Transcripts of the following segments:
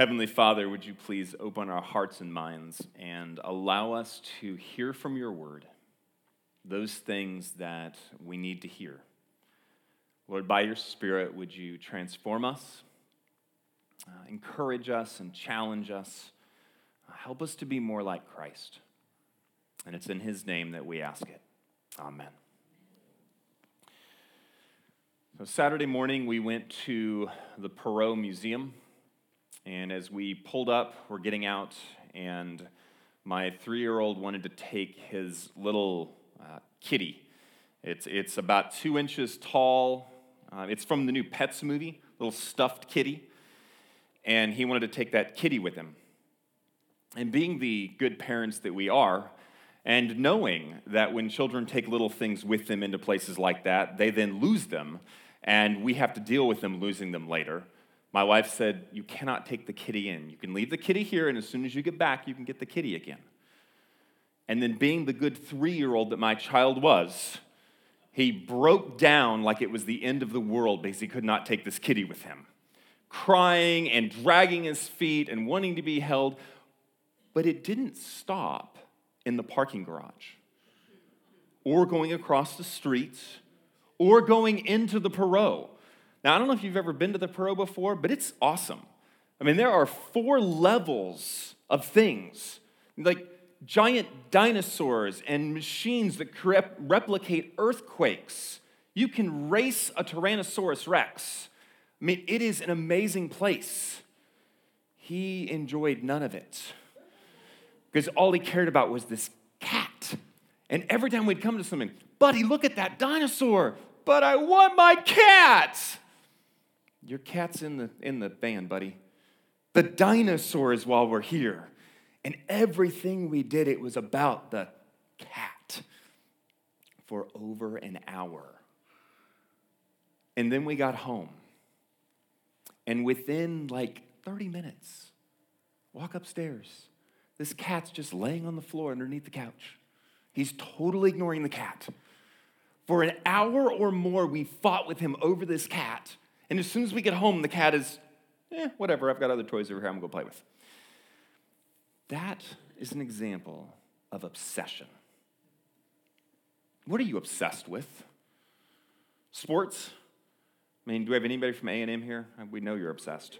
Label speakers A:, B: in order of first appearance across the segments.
A: Heavenly Father, would you please open our hearts and minds and allow us to hear from your word those things that we need to hear. Lord, by your Spirit, would you transform us, uh, encourage us, and challenge us? Uh, help us to be more like Christ. And it's in his name that we ask it. Amen. So, Saturday morning, we went to the Perot Museum. And as we pulled up, we're getting out, and my three year old wanted to take his little uh, kitty. It's, it's about two inches tall. Uh, it's from the new Pets movie, little stuffed kitty. And he wanted to take that kitty with him. And being the good parents that we are, and knowing that when children take little things with them into places like that, they then lose them, and we have to deal with them losing them later. My wife said, You cannot take the kitty in. You can leave the kitty here, and as soon as you get back, you can get the kitty again. And then, being the good three year old that my child was, he broke down like it was the end of the world because he could not take this kitty with him, crying and dragging his feet and wanting to be held. But it didn't stop in the parking garage or going across the street or going into the Perot. Now, I don't know if you've ever been to the Perot before, but it's awesome. I mean, there are four levels of things. Like, giant dinosaurs and machines that replicate earthquakes. You can race a Tyrannosaurus Rex. I mean, it is an amazing place. He enjoyed none of it because all he cared about was this cat. And every time we'd come to something, buddy, look at that dinosaur, but I want my cat. Your cat's in the, in the van, buddy. The dinosaurs while we're here. And everything we did, it was about the cat for over an hour. And then we got home. And within like 30 minutes, walk upstairs. This cat's just laying on the floor underneath the couch. He's totally ignoring the cat. For an hour or more, we fought with him over this cat. And as soon as we get home, the cat is, eh, whatever, I've got other toys over here I'm gonna go play with. That is an example of obsession. What are you obsessed with? Sports? I mean, do we have anybody from A&M here? We know you're obsessed.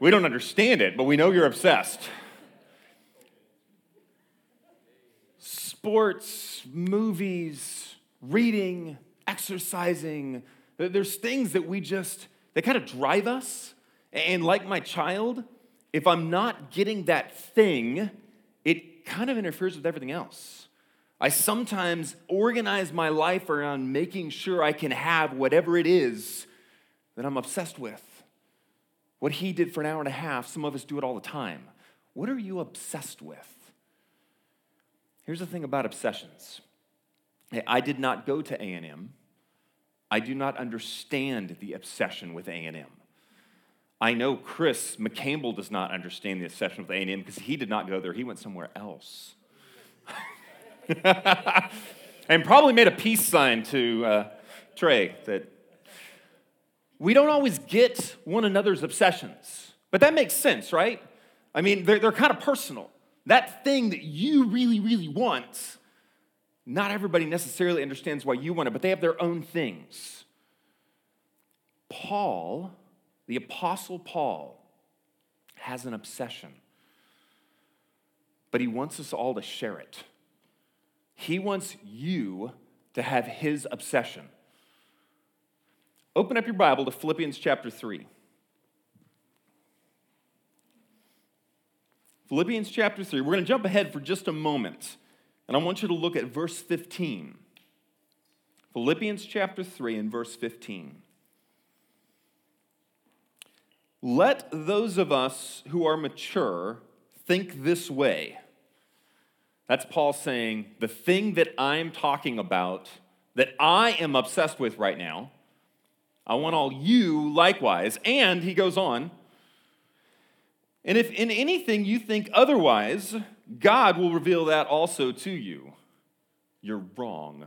A: We don't understand it, but we know you're obsessed. Sports, movies, reading, exercising, there's things that we just, they kind of drive us. And like my child, if I'm not getting that thing, it kind of interferes with everything else. I sometimes organize my life around making sure I can have whatever it is that I'm obsessed with. What he did for an hour and a half, some of us do it all the time. What are you obsessed with? Here's the thing about obsessions. I did not go to A&M. I do not understand the obsession with A&M. I know Chris McCampbell does not understand the obsession with A&M because he did not go there. He went somewhere else. and probably made a peace sign to uh, Trey that we don't always get one another's obsessions. But that makes sense, right? I mean, they're, they're kind of personal. That thing that you really, really want, not everybody necessarily understands why you want it, but they have their own things. Paul the Apostle Paul has an obsession, but he wants us all to share it. He wants you to have his obsession. Open up your Bible to Philippians chapter 3. Philippians chapter 3. We're going to jump ahead for just a moment, and I want you to look at verse 15. Philippians chapter 3 and verse 15. Let those of us who are mature think this way. That's Paul saying, the thing that I'm talking about, that I am obsessed with right now, I want all you likewise. And he goes on, and if in anything you think otherwise, God will reveal that also to you. You're wrong.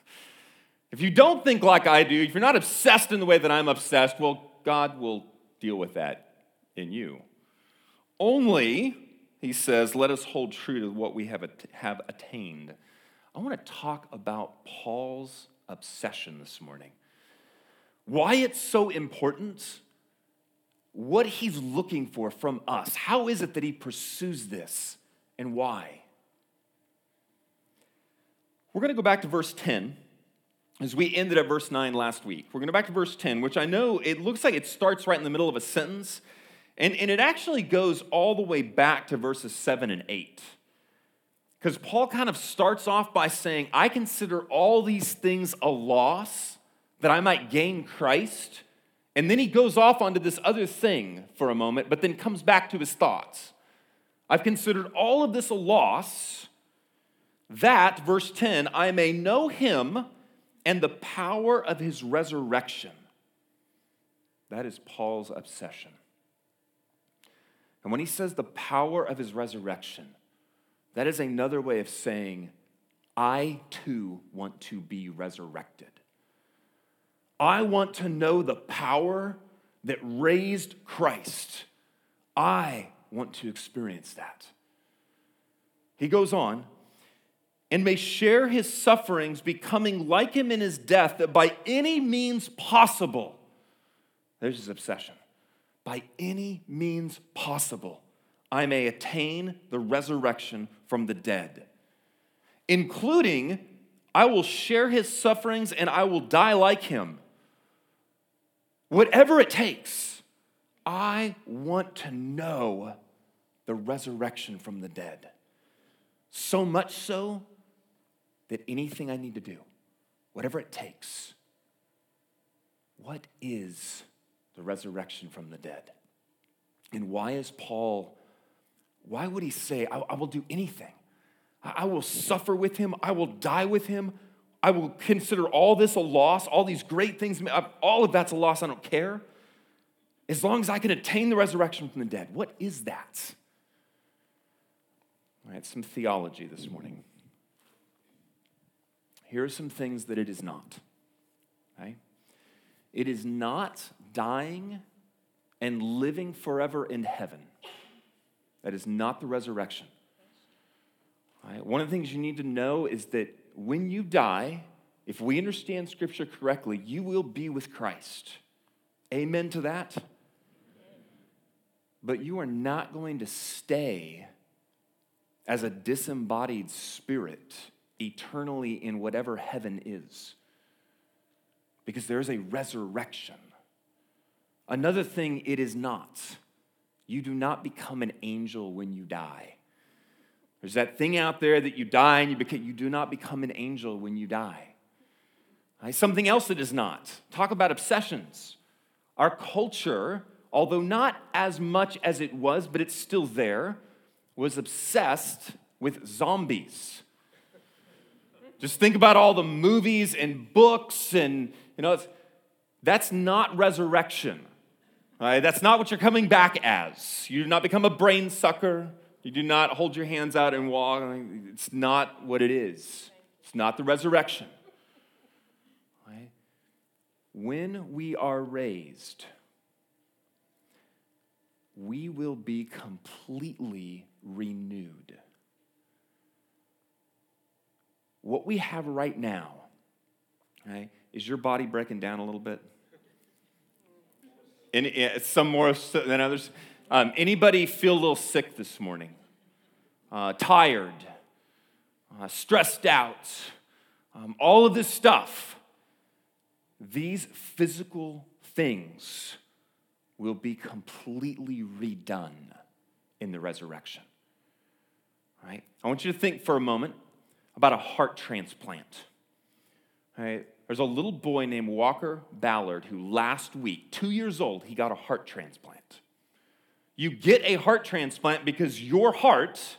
A: if you don't think like I do, if you're not obsessed in the way that I'm obsessed, well, God will deal with that in you. Only, he says, let us hold true to what we have, have attained. I want to talk about Paul's obsession this morning. Why it's so important, what he's looking for from us. How is it that he pursues this, and why? We're going to go back to verse 10 as we ended at verse 9 last week. We're going to go back to verse 10, which I know it looks like it starts right in the middle of a sentence, and, and it actually goes all the way back to verses 7 and 8. Because Paul kind of starts off by saying, I consider all these things a loss that I might gain Christ. And then he goes off onto this other thing for a moment, but then comes back to his thoughts. I've considered all of this a loss that, verse 10, I may know him and the power of his resurrection. That is Paul's obsession. And when he says the power of his resurrection, that is another way of saying, I too want to be resurrected. I want to know the power that raised Christ. I want to experience that. He goes on, and may share his sufferings, becoming like him in his death, that by any means possible, there's his obsession, by any means possible, I may attain the resurrection from the dead, including I will share his sufferings and I will die like him. Whatever it takes, I want to know the resurrection from the dead. So much so that anything I need to do, whatever it takes, what is the resurrection from the dead? And why is Paul, why would he say, I, I will do anything? I, I will suffer with him, I will die with him, I will consider all this a loss, all these great things, all of that's a loss, I don't care. As long as I can attain the resurrection from the dead. What is that? All right, some theology this morning here are some things that it is not. Okay? It is not dying and living forever in heaven. That is not the resurrection. Right? One of the things you need to know is that when you die, if we understand Scripture correctly, you will be with Christ. Amen to that? But you are not going to stay as a disembodied spirit eternally in whatever heaven is. Because there is a resurrection. Another thing it is not. You do not become an angel when you die. There's that thing out there that you die and you, become, you do not become an angel when you die. Right? Something else that is not. Talk about obsessions. Our culture, although not as much as it was, but it's still there, was obsessed with zombies. Just think about all the movies and books, and you know, that's not resurrection. Right? That's not what you're coming back as. You do not become a brain sucker. You do not hold your hands out and walk. It's not what it is. It's not the resurrection. Right? When we are raised, we will be completely renewed what we have right now, right, is your body breaking down a little bit? Any, some more than others. Um, anybody feel a little sick this morning? Uh, tired, uh, stressed out, um, all of this stuff. These physical things will be completely redone in the resurrection. Right? I want you to think for a moment about a heart transplant. Right? There's a little boy named Walker Ballard who last week, two years old, he got a heart transplant. You get a heart transplant because your heart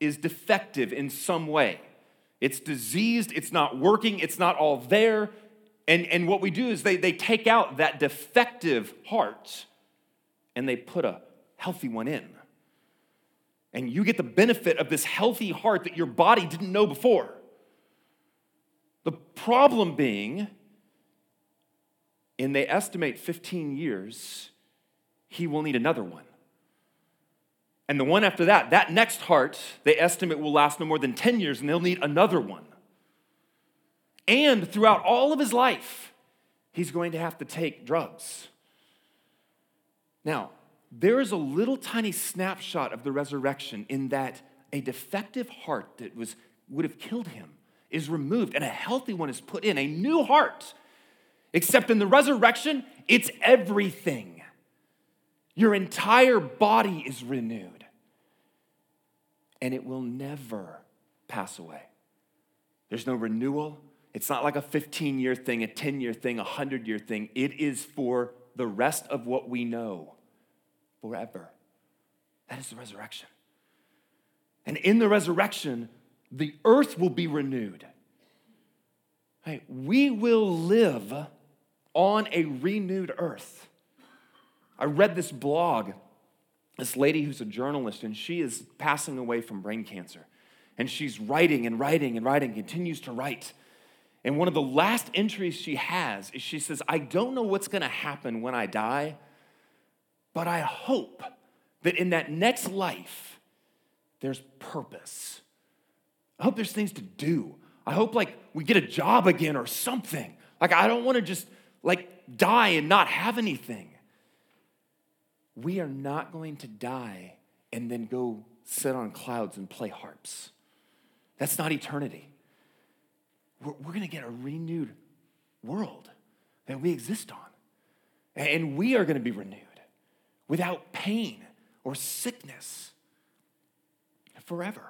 A: is defective in some way. It's diseased, it's not working, it's not all there. And, and what we do is they, they take out that defective heart and they put a healthy one in and you get the benefit of this healthy heart that your body didn't know before. The problem being, in they estimate 15 years, he will need another one. And the one after that, that next heart, they estimate will last no more than 10 years and they'll need another one. And throughout all of his life, he's going to have to take drugs. Now, there is a little tiny snapshot of the resurrection in that a defective heart that was, would have killed him is removed and a healthy one is put in, a new heart. Except in the resurrection, it's everything. Your entire body is renewed, and it will never pass away. There's no renewal. It's not like a 15 year thing, a 10 year thing, a 100 year thing. It is for the rest of what we know forever. That is the resurrection. And in the resurrection, the earth will be renewed. Hey, we will live on a renewed earth. I read this blog, this lady who's a journalist, and she is passing away from brain cancer. And she's writing and writing and writing, continues to write. And one of the last entries she has is she says, I don't know what's gonna happen when I die, but I hope that in that next life, there's purpose. I hope there's things to do. I hope like we get a job again or something. Like I don't want to just like die and not have anything. We are not going to die and then go sit on clouds and play harps. That's not eternity. We're, we're going to get a renewed world that we exist on. And we are going to be renewed without pain or sickness forever.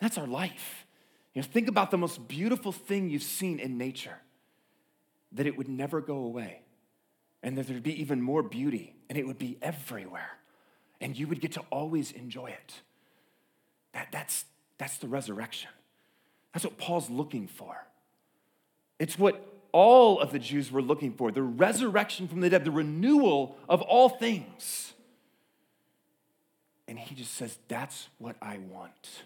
A: That's our life. You know, think about the most beautiful thing you've seen in nature, that it would never go away, and that there'd be even more beauty, and it would be everywhere, and you would get to always enjoy it. That, that's, that's the resurrection. That's what Paul's looking for. It's what all of the Jews were looking for the resurrection from the dead, the renewal of all things. And he just says, That's what I want.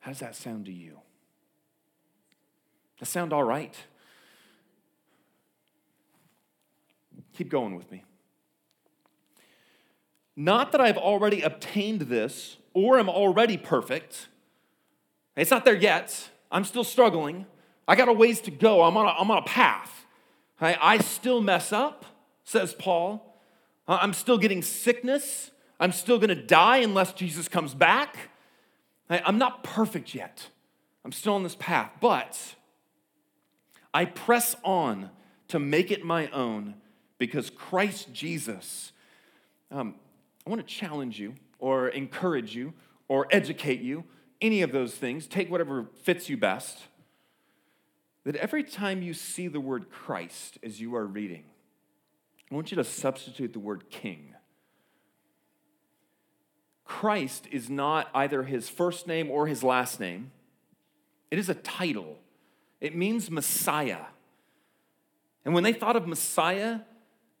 A: How does that sound to you? That sound all right? Keep going with me. Not that I've already obtained this or am already perfect. It's not there yet. I'm still struggling. I got a ways to go. I'm on a, I'm on a path. I, I still mess up, says Paul. I'm still getting sickness. I'm still going to die unless Jesus comes back. I'm not perfect yet. I'm still on this path, but I press on to make it my own because Christ Jesus. Um, I want to challenge you or encourage you or educate you, any of those things. Take whatever fits you best. That every time you see the word Christ as you are reading, I want you to substitute the word king. Christ is not either his first name or his last name, it is a title. It means Messiah. And when they thought of Messiah,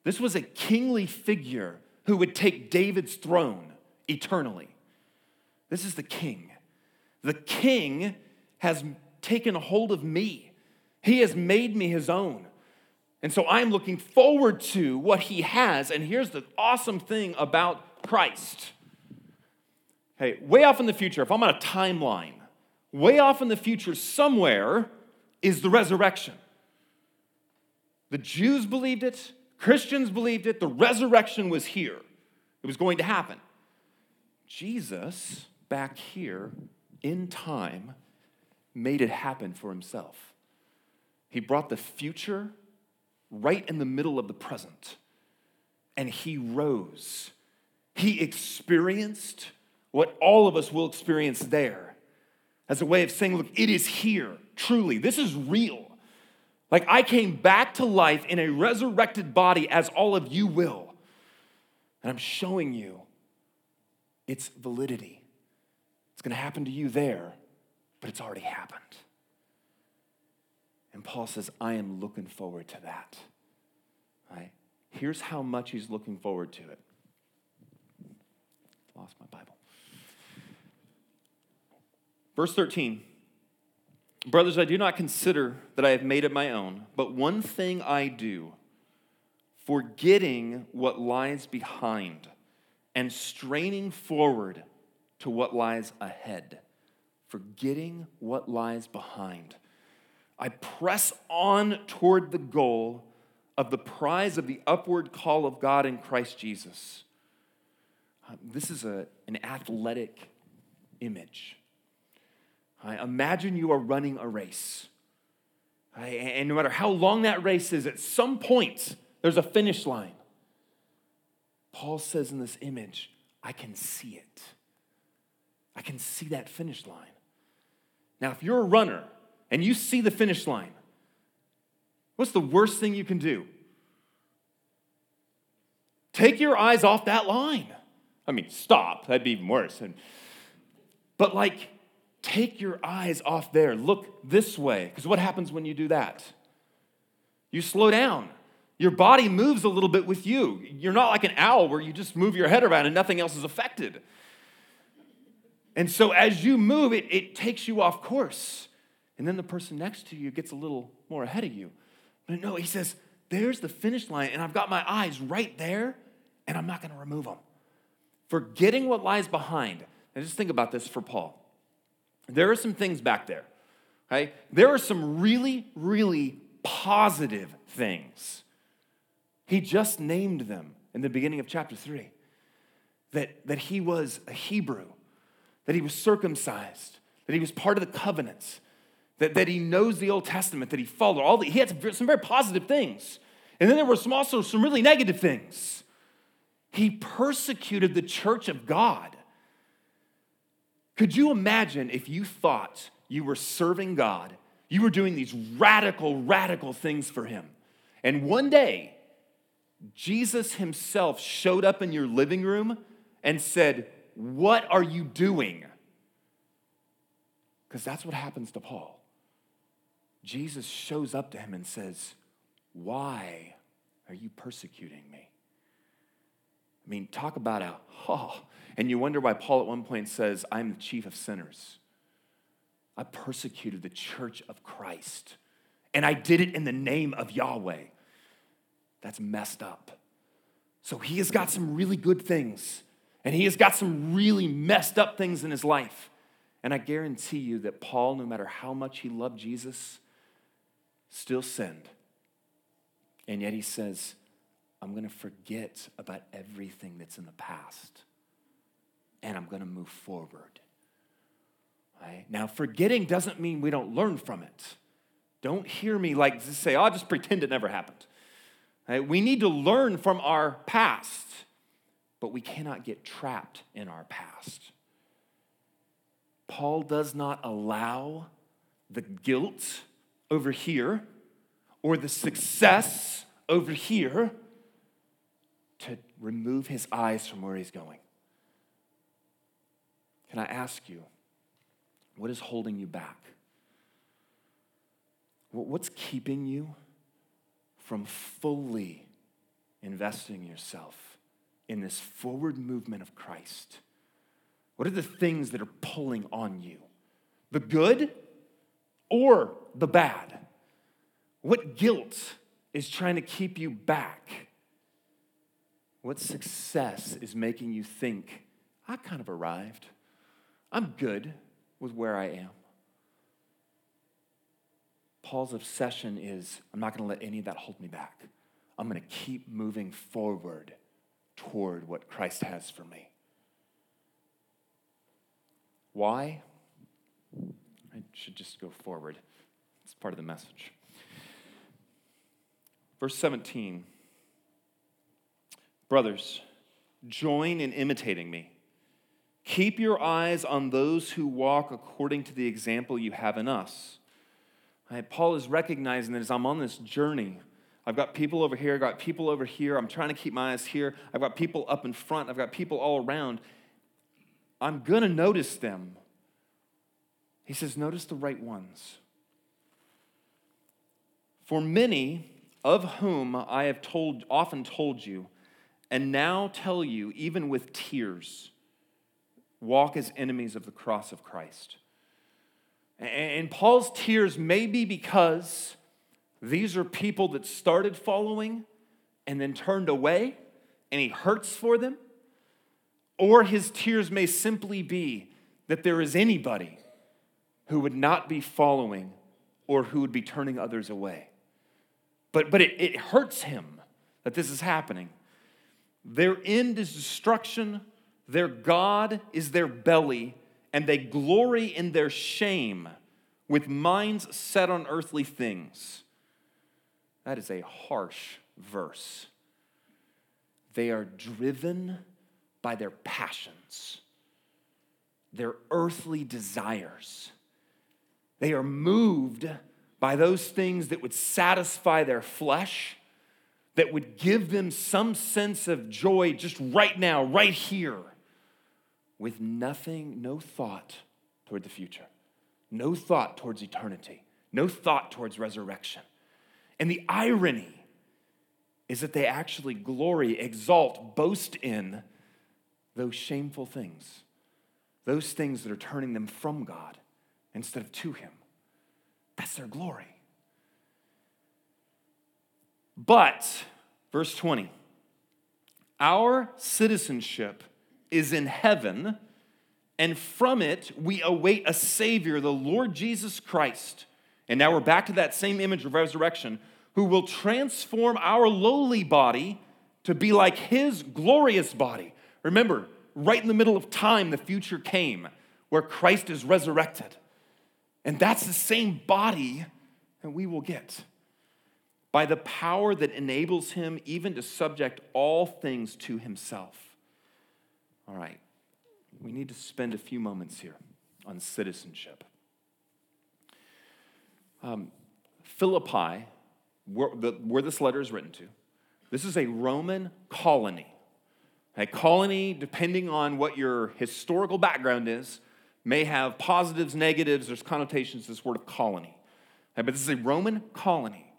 A: this was a kingly figure who would take David's throne eternally. This is the king. The king has taken hold of me, he has made me his own. And so I'm looking forward to what he has. And here's the awesome thing about Christ. Hey, way off in the future, if I'm on a timeline, way off in the future somewhere is the resurrection. The Jews believed it, Christians believed it, the resurrection was here. It was going to happen. Jesus, back here in time, made it happen for himself. He brought the future right in the middle of the present. And he rose. He experienced what all of us will experience there as a way of saying, look, it is here, truly. This is real. Like I came back to life in a resurrected body as all of you will. And I'm showing you its validity. It's going to happen to you there, but it's already happened. And Paul says, I am looking forward to that. Right? Here's how much he's looking forward to it. Lost my Bible. Verse 13 Brothers, I do not consider that I have made it my own, but one thing I do forgetting what lies behind and straining forward to what lies ahead. Forgetting what lies behind. I press on toward the goal of the prize of the upward call of God in Christ Jesus. Uh, this is a, an athletic image. I imagine you are running a race. And no matter how long that race is, at some point, there's a finish line. Paul says in this image, I can see it. I can see that finish line. Now, if you're a runner and you see the finish line, what's the worst thing you can do? Take your eyes off that line. I mean, stop. That'd be even worse. But, like, take your eyes off there. Look this way. Because what happens when you do that? You slow down. Your body moves a little bit with you. You're not like an owl where you just move your head around and nothing else is affected. And so as you move, it, it takes you off course. And then the person next to you gets a little more ahead of you. But no, he says, there's the finish line, and I've got my eyes right there, and I'm not going to remove them. Forgetting what lies behind. And just think about this for Paul. There are some things back there, Okay? There are some really, really positive things. He just named them in the beginning of chapter 3 that, that he was a Hebrew, that he was circumcised, that he was part of the covenants, that, that he knows the Old Testament, that he followed all the, he had some very positive things. And then there were some also some really negative things. He persecuted the church of God. Could you imagine if you thought you were serving God, you were doing these radical, radical things for Him, and one day Jesus Himself showed up in your living room and said, What are you doing? Because that's what happens to Paul. Jesus shows up to him and says, Why are you persecuting me? I mean, talk about a, oh, and you wonder why Paul at one point says, I'm the chief of sinners. I persecuted the church of Christ, and I did it in the name of Yahweh. That's messed up. So he has got some really good things, and he has got some really messed up things in his life. And I guarantee you that Paul, no matter how much he loved Jesus, still sinned. And yet he says, I'm going to forget about everything that's in the past and I'm going to move forward. Right? Now, forgetting doesn't mean we don't learn from it. Don't hear me like say, oh, I'll just pretend it never happened. Right? We need to learn from our past, but we cannot get trapped in our past. Paul does not allow the guilt over here or the success over here to remove his eyes from where he's going. Can I ask you, what is holding you back? What's keeping you from fully investing yourself in this forward movement of Christ? What are the things that are pulling on you? The good or the bad? What guilt is trying to keep you back? What success is making you think, I kind of arrived? I'm good with where I am. Paul's obsession is I'm not going to let any of that hold me back. I'm going to keep moving forward toward what Christ has for me. Why? I should just go forward. It's part of the message. Verse 17 Brothers, join in imitating me. Keep your eyes on those who walk according to the example you have in us. Paul is recognizing that as I'm on this journey, I've got people over here, I've got people over here, I'm trying to keep my eyes here, I've got people up in front, I've got people all around. I'm going to notice them. He says, Notice the right ones. For many of whom I have told, often told you, and now tell you, even with tears, walk as enemies of the cross of Christ. And Paul's tears may be because these are people that started following and then turned away and he hurts for them, or his tears may simply be that there is anybody who would not be following or who would be turning others away. But, but it, it hurts him that this is happening. Their end is destruction, their God is their belly, and they glory in their shame with minds set on earthly things. That is a harsh verse. They are driven by their passions, their earthly desires. They are moved by those things that would satisfy their flesh, that would give them some sense of joy just right now, right here, with nothing, no thought toward the future, no thought towards eternity, no thought towards resurrection. And the irony is that they actually glory, exalt, boast in those shameful things, those things that are turning them from God instead of to Him. That's their glory. But, verse 20, our citizenship is in heaven, and from it we await a Savior, the Lord Jesus Christ. And now we're back to that same image of resurrection, who will transform our lowly body to be like his glorious body. Remember, right in the middle of time, the future came where Christ is resurrected. And that's the same body that we will get by the power that enables him even to subject all things to himself. All right, we need to spend a few moments here on citizenship. Um, Philippi, where, the, where this letter is written to, this is a Roman colony. A colony, depending on what your historical background is, may have positives, negatives, there's connotations to this word of colony. Uh, but this is a Roman colony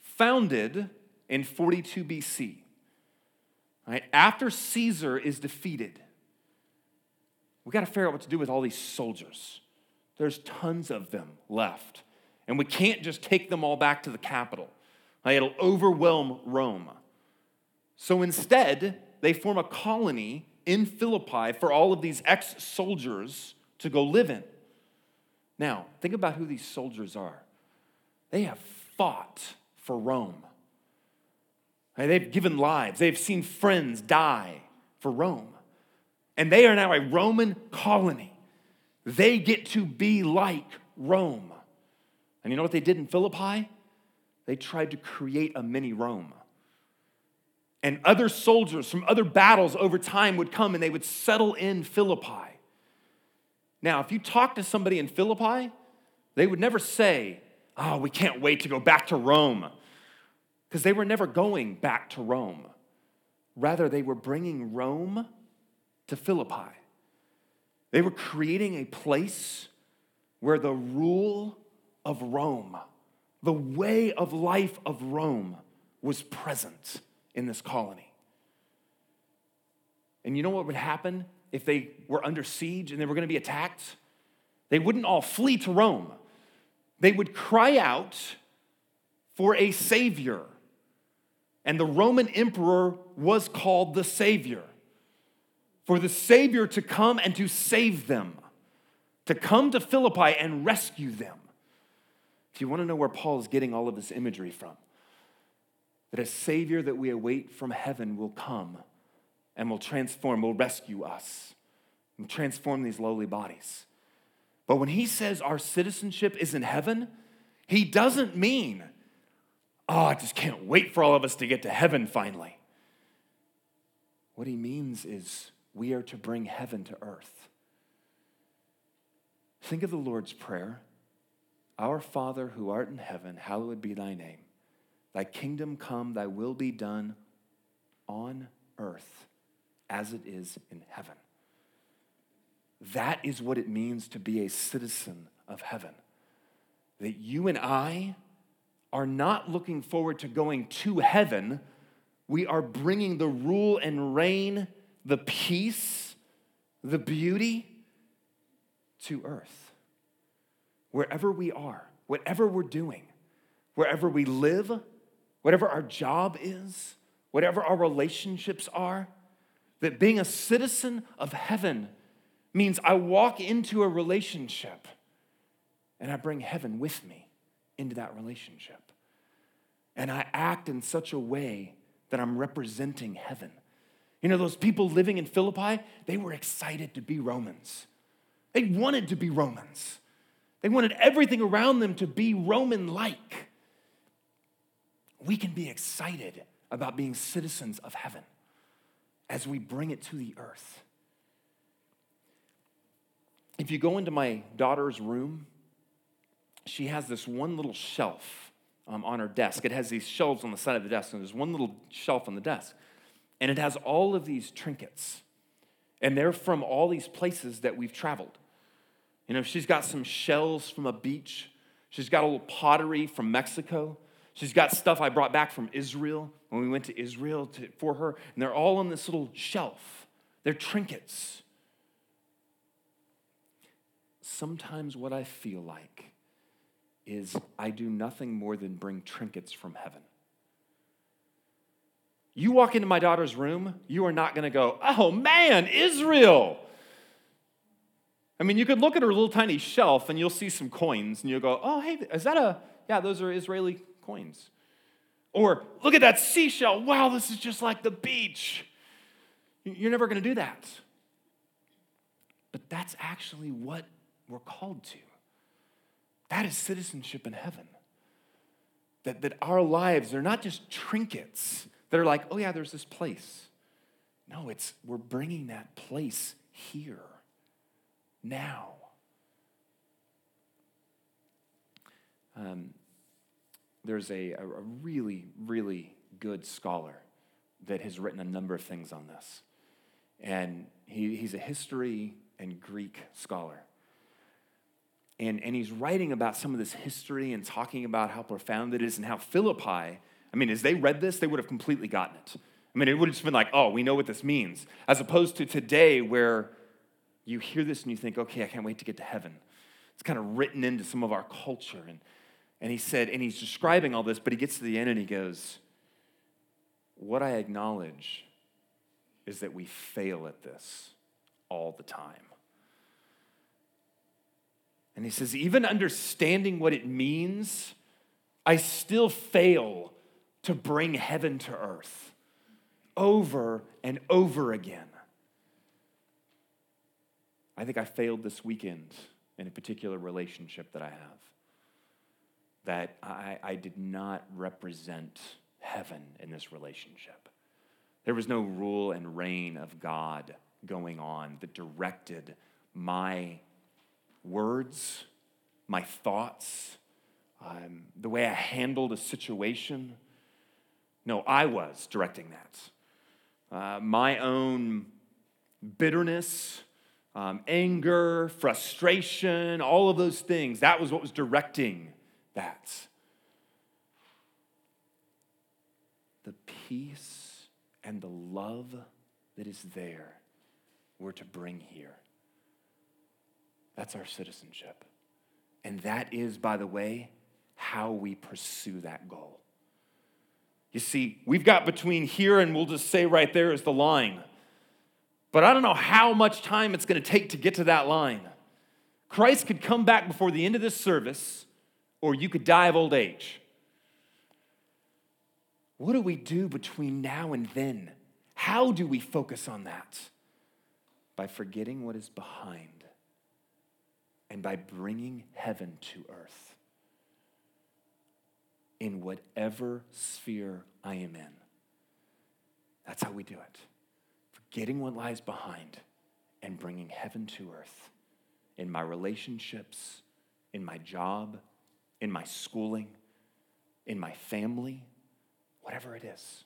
A: founded in 42 BC. Right, after Caesar is defeated, we got to figure out what to do with all these soldiers. There's tons of them left. And we can't just take them all back to the capital. Right, it'll overwhelm Rome. So instead, they form a colony in Philippi for all of these ex soldiers to go live in. Now, think about who these soldiers are. They have fought for Rome. They've given lives, they've seen friends die for Rome. And they are now a Roman colony. They get to be like Rome. And you know what they did in Philippi? They tried to create a mini Rome. And other soldiers from other battles over time would come and they would settle in Philippi. Now, if you talk to somebody in Philippi, they would never say, Oh, we can't wait to go back to Rome. Because they were never going back to Rome. Rather, they were bringing Rome to Philippi. They were creating a place where the rule of Rome, the way of life of Rome, was present in this colony. And you know what would happen if they were under siege and they were going to be attacked? They wouldn't all flee to Rome. They would cry out for a savior. And the Roman emperor was called the savior. For the savior to come and to save them, to come to Philippi and rescue them. If you want to know where Paul is getting all of this imagery from, that a Savior that we await from heaven will come and will transform, will rescue us, and transform these lowly bodies. But when he says our citizenship is in heaven, he doesn't mean, oh, I just can't wait for all of us to get to heaven finally. What he means is we are to bring heaven to earth. Think of the Lord's Prayer Our Father who art in heaven, hallowed be thy name. Thy kingdom come, thy will be done on earth as it is in heaven. That is what it means to be a citizen of heaven. That you and I are not looking forward to going to heaven, we are bringing the rule and reign, the peace, the beauty to earth. Wherever we are, whatever we're doing, wherever we live, whatever our job is, whatever our relationships are, that being a citizen of heaven means I walk into a relationship and I bring heaven with me into that relationship. And I act in such a way that I'm representing heaven. You know, those people living in Philippi, they were excited to be Romans. They wanted to be Romans. They wanted everything around them to be Roman like. We can be excited about being citizens of heaven as we bring it to the earth. If you go into my daughter's room, she has this one little shelf um, on her desk. It has these shelves on the side of the desk, and there's one little shelf on the desk. And it has all of these trinkets. And they're from all these places that we've traveled. You know, she's got some shells from a beach. She's got a little pottery from Mexico. She's got stuff I brought back from Israel when we went to Israel to, for her. And they're all on this little shelf. They're trinkets. Sometimes what I feel like is I do nothing more than bring trinkets from heaven. You walk into my daughter's room, you are not going to go, oh man, Israel. I mean, you could look at her little tiny shelf and you'll see some coins and you'll go, oh, hey, is that a, yeah, those are Israeli coins. Or look at that seashell. Wow, this is just like the beach. You're never going to do that. But that's actually what we're called to. That is citizenship in heaven. That, that our lives are not just trinkets that are like, oh, yeah, there's this place. No, it's we're bringing that place here, now. Um, there's a, a really, really good scholar that has written a number of things on this. And he, he's a history and Greek scholar. And, and he's writing about some of this history and talking about how profound it is and how Philippi, I mean, as they read this, they would have completely gotten it. I mean, it would have just been like, oh, we know what this means. As opposed to today, where you hear this and you think, okay, I can't wait to get to heaven. It's kind of written into some of our culture. And, and he said, and he's describing all this, but he gets to the end and he goes, What I acknowledge is that we fail at this all the time. And he says, even understanding what it means, I still fail to bring heaven to earth over and over again. I think I failed this weekend in a particular relationship that I have. That I, I did not represent heaven in this relationship. There was no rule and reign of God going on that directed my words, my thoughts, um, the way I handled a situation. No, I was directing that. Uh, my own bitterness, um, anger, frustration, all of those things, that was what was directing that. The peace and the love that is there, we're to bring here. That's our citizenship. And that is, by the way, how we pursue that goal. You see, we've got between here and we'll just say right there is the line. But I don't know how much time it's going to take to get to that line. Christ could come back before the end of this service, or you could die of old age. What do we do between now and then? How do we focus on that? By forgetting what is behind and by bringing heaven to earth in whatever sphere I am in. That's how we do it. Forgetting what lies behind and bringing heaven to earth in my relationships, in my job, in my schooling, in my family, whatever it is.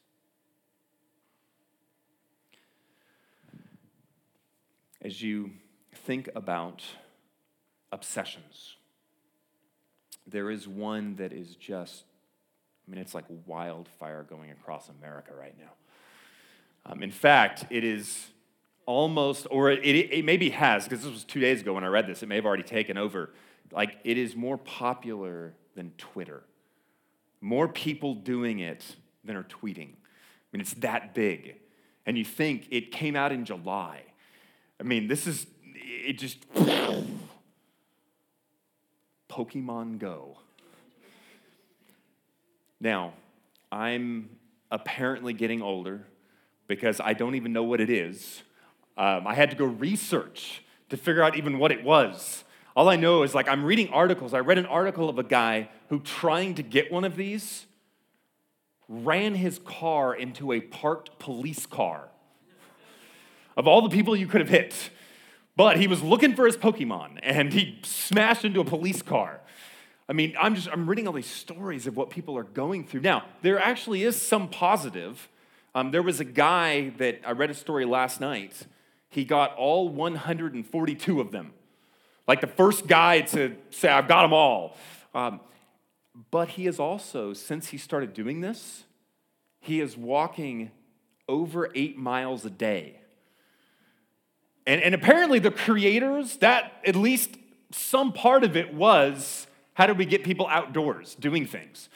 A: As you think about obsessions. There is one that is just, I mean, it's like wildfire going across America right now. Um, in fact, it is almost, or it, it maybe has, because this was two days ago when I read this, it may have already taken over. Like, it is more popular than Twitter. more people doing it than are tweeting. I mean, it's that big. And you think it came out in July. I mean, this is, it just, Pokemon Go. Now, I'm apparently getting older because I don't even know what it is. Um, I had to go research to figure out even what it was. All I know is like I'm reading articles. I read an article of a guy who, trying to get one of these, ran his car into a parked police car. Of all the people you could have hit, but he was looking for his Pokemon and he smashed into a police car. I mean, I'm just I'm reading all these stories of what people are going through. Now, there actually is some positive. Um, there was a guy that I read a story last night. He got all 142 of them, like the first guy to say, "I've got them all." Um, but he is also, since he started doing this, he is walking over eight miles a day. And, and apparently, the creators, that at least some part of it was how do we get people outdoors doing things?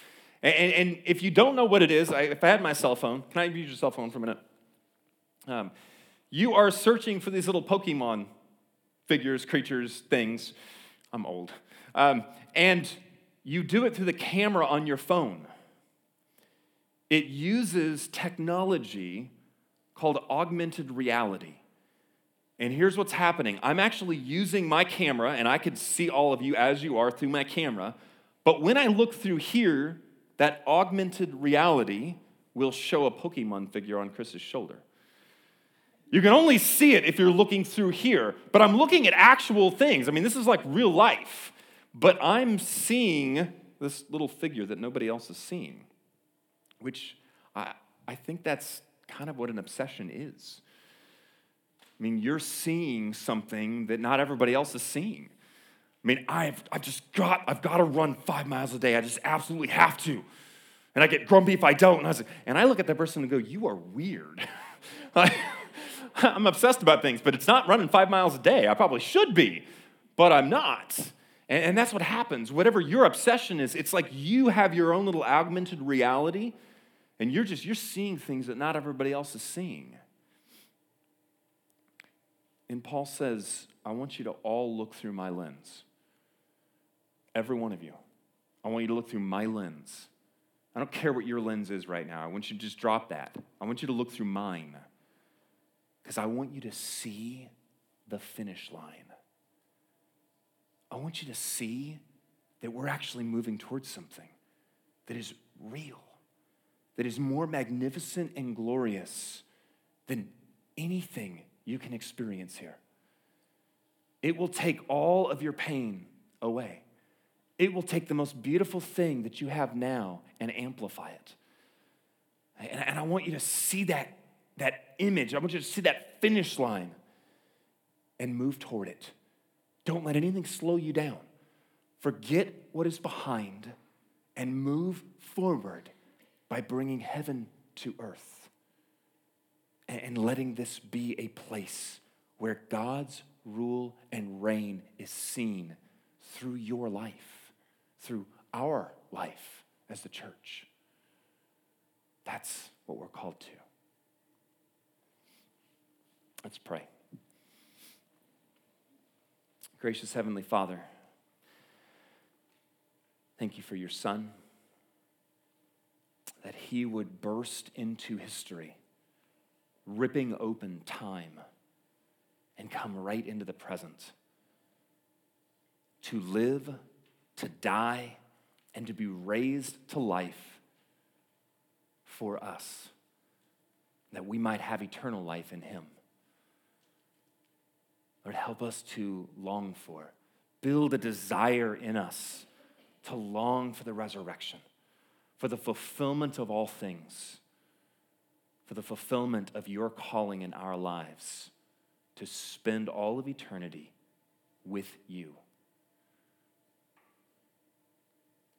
A: And, and if you don't know what it is, I, if I had my cell phone, can I use your cell phone for a minute? Um, you are searching for these little Pokemon figures, creatures, things. I'm old. Um, and you do it through the camera on your phone. It uses technology called augmented reality. And here's what's happening I'm actually using my camera, and I can see all of you as you are through my camera. But when I look through here, that augmented reality will show a Pokemon figure on Chris's shoulder. You can only see it if you're looking through here, but I'm looking at actual things. I mean, this is like real life, but I'm seeing this little figure that nobody else is seeing, which I, I think that's kind of what an obsession is. I mean, you're seeing something that not everybody else is seeing. I mean, I've, I've just got, I've got to run five miles a day. I just absolutely have to. And I get grumpy if I don't. And I, like, and I look at that person and go, You are weird. I'm obsessed about things, but it's not running five miles a day. I probably should be, but I'm not. And, and that's what happens. Whatever your obsession is, it's like you have your own little augmented reality, and you're just, you're seeing things that not everybody else is seeing. And Paul says, I want you to all look through my lens. Every one of you. I want you to look through my lens. I don't care what your lens is right now. I want you to just drop that. I want you to look through mine. Because I want you to see the finish line. I want you to see that we're actually moving towards something that is real, that is more magnificent and glorious than anything you can experience here. It will take all of your pain away. It will take the most beautiful thing that you have now and amplify it. And, I want you to see that, that image. I want you to see that finish line and move toward it. Don't let anything slow you down. Forget what is behind and move forward by bringing heaven to earth and letting this be a place where God's rule and reign is seen through your life, through our life as the church. That's what we're called to. Let's pray. Gracious Heavenly Father, thank you for your Son, that he would burst into history ripping open time and come right into the present. To live, to die, and to be raised to life for us, that we might have eternal life in Him. Lord, help us to long for, build a desire in us to long for the resurrection, for the fulfillment of all things for the fulfillment of your calling in our lives to spend all of eternity with you.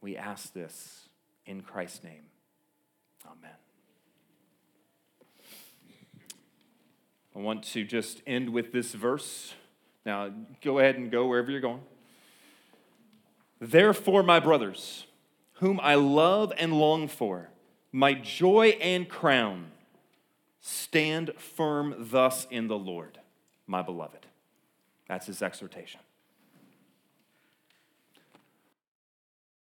A: We ask this in Christ's name. Amen. I want to just end with this verse. Now, go ahead and go wherever you're going. Therefore, my brothers, whom I love and long for, my joy and crown. Stand firm thus in the Lord, my beloved. That's his exhortation.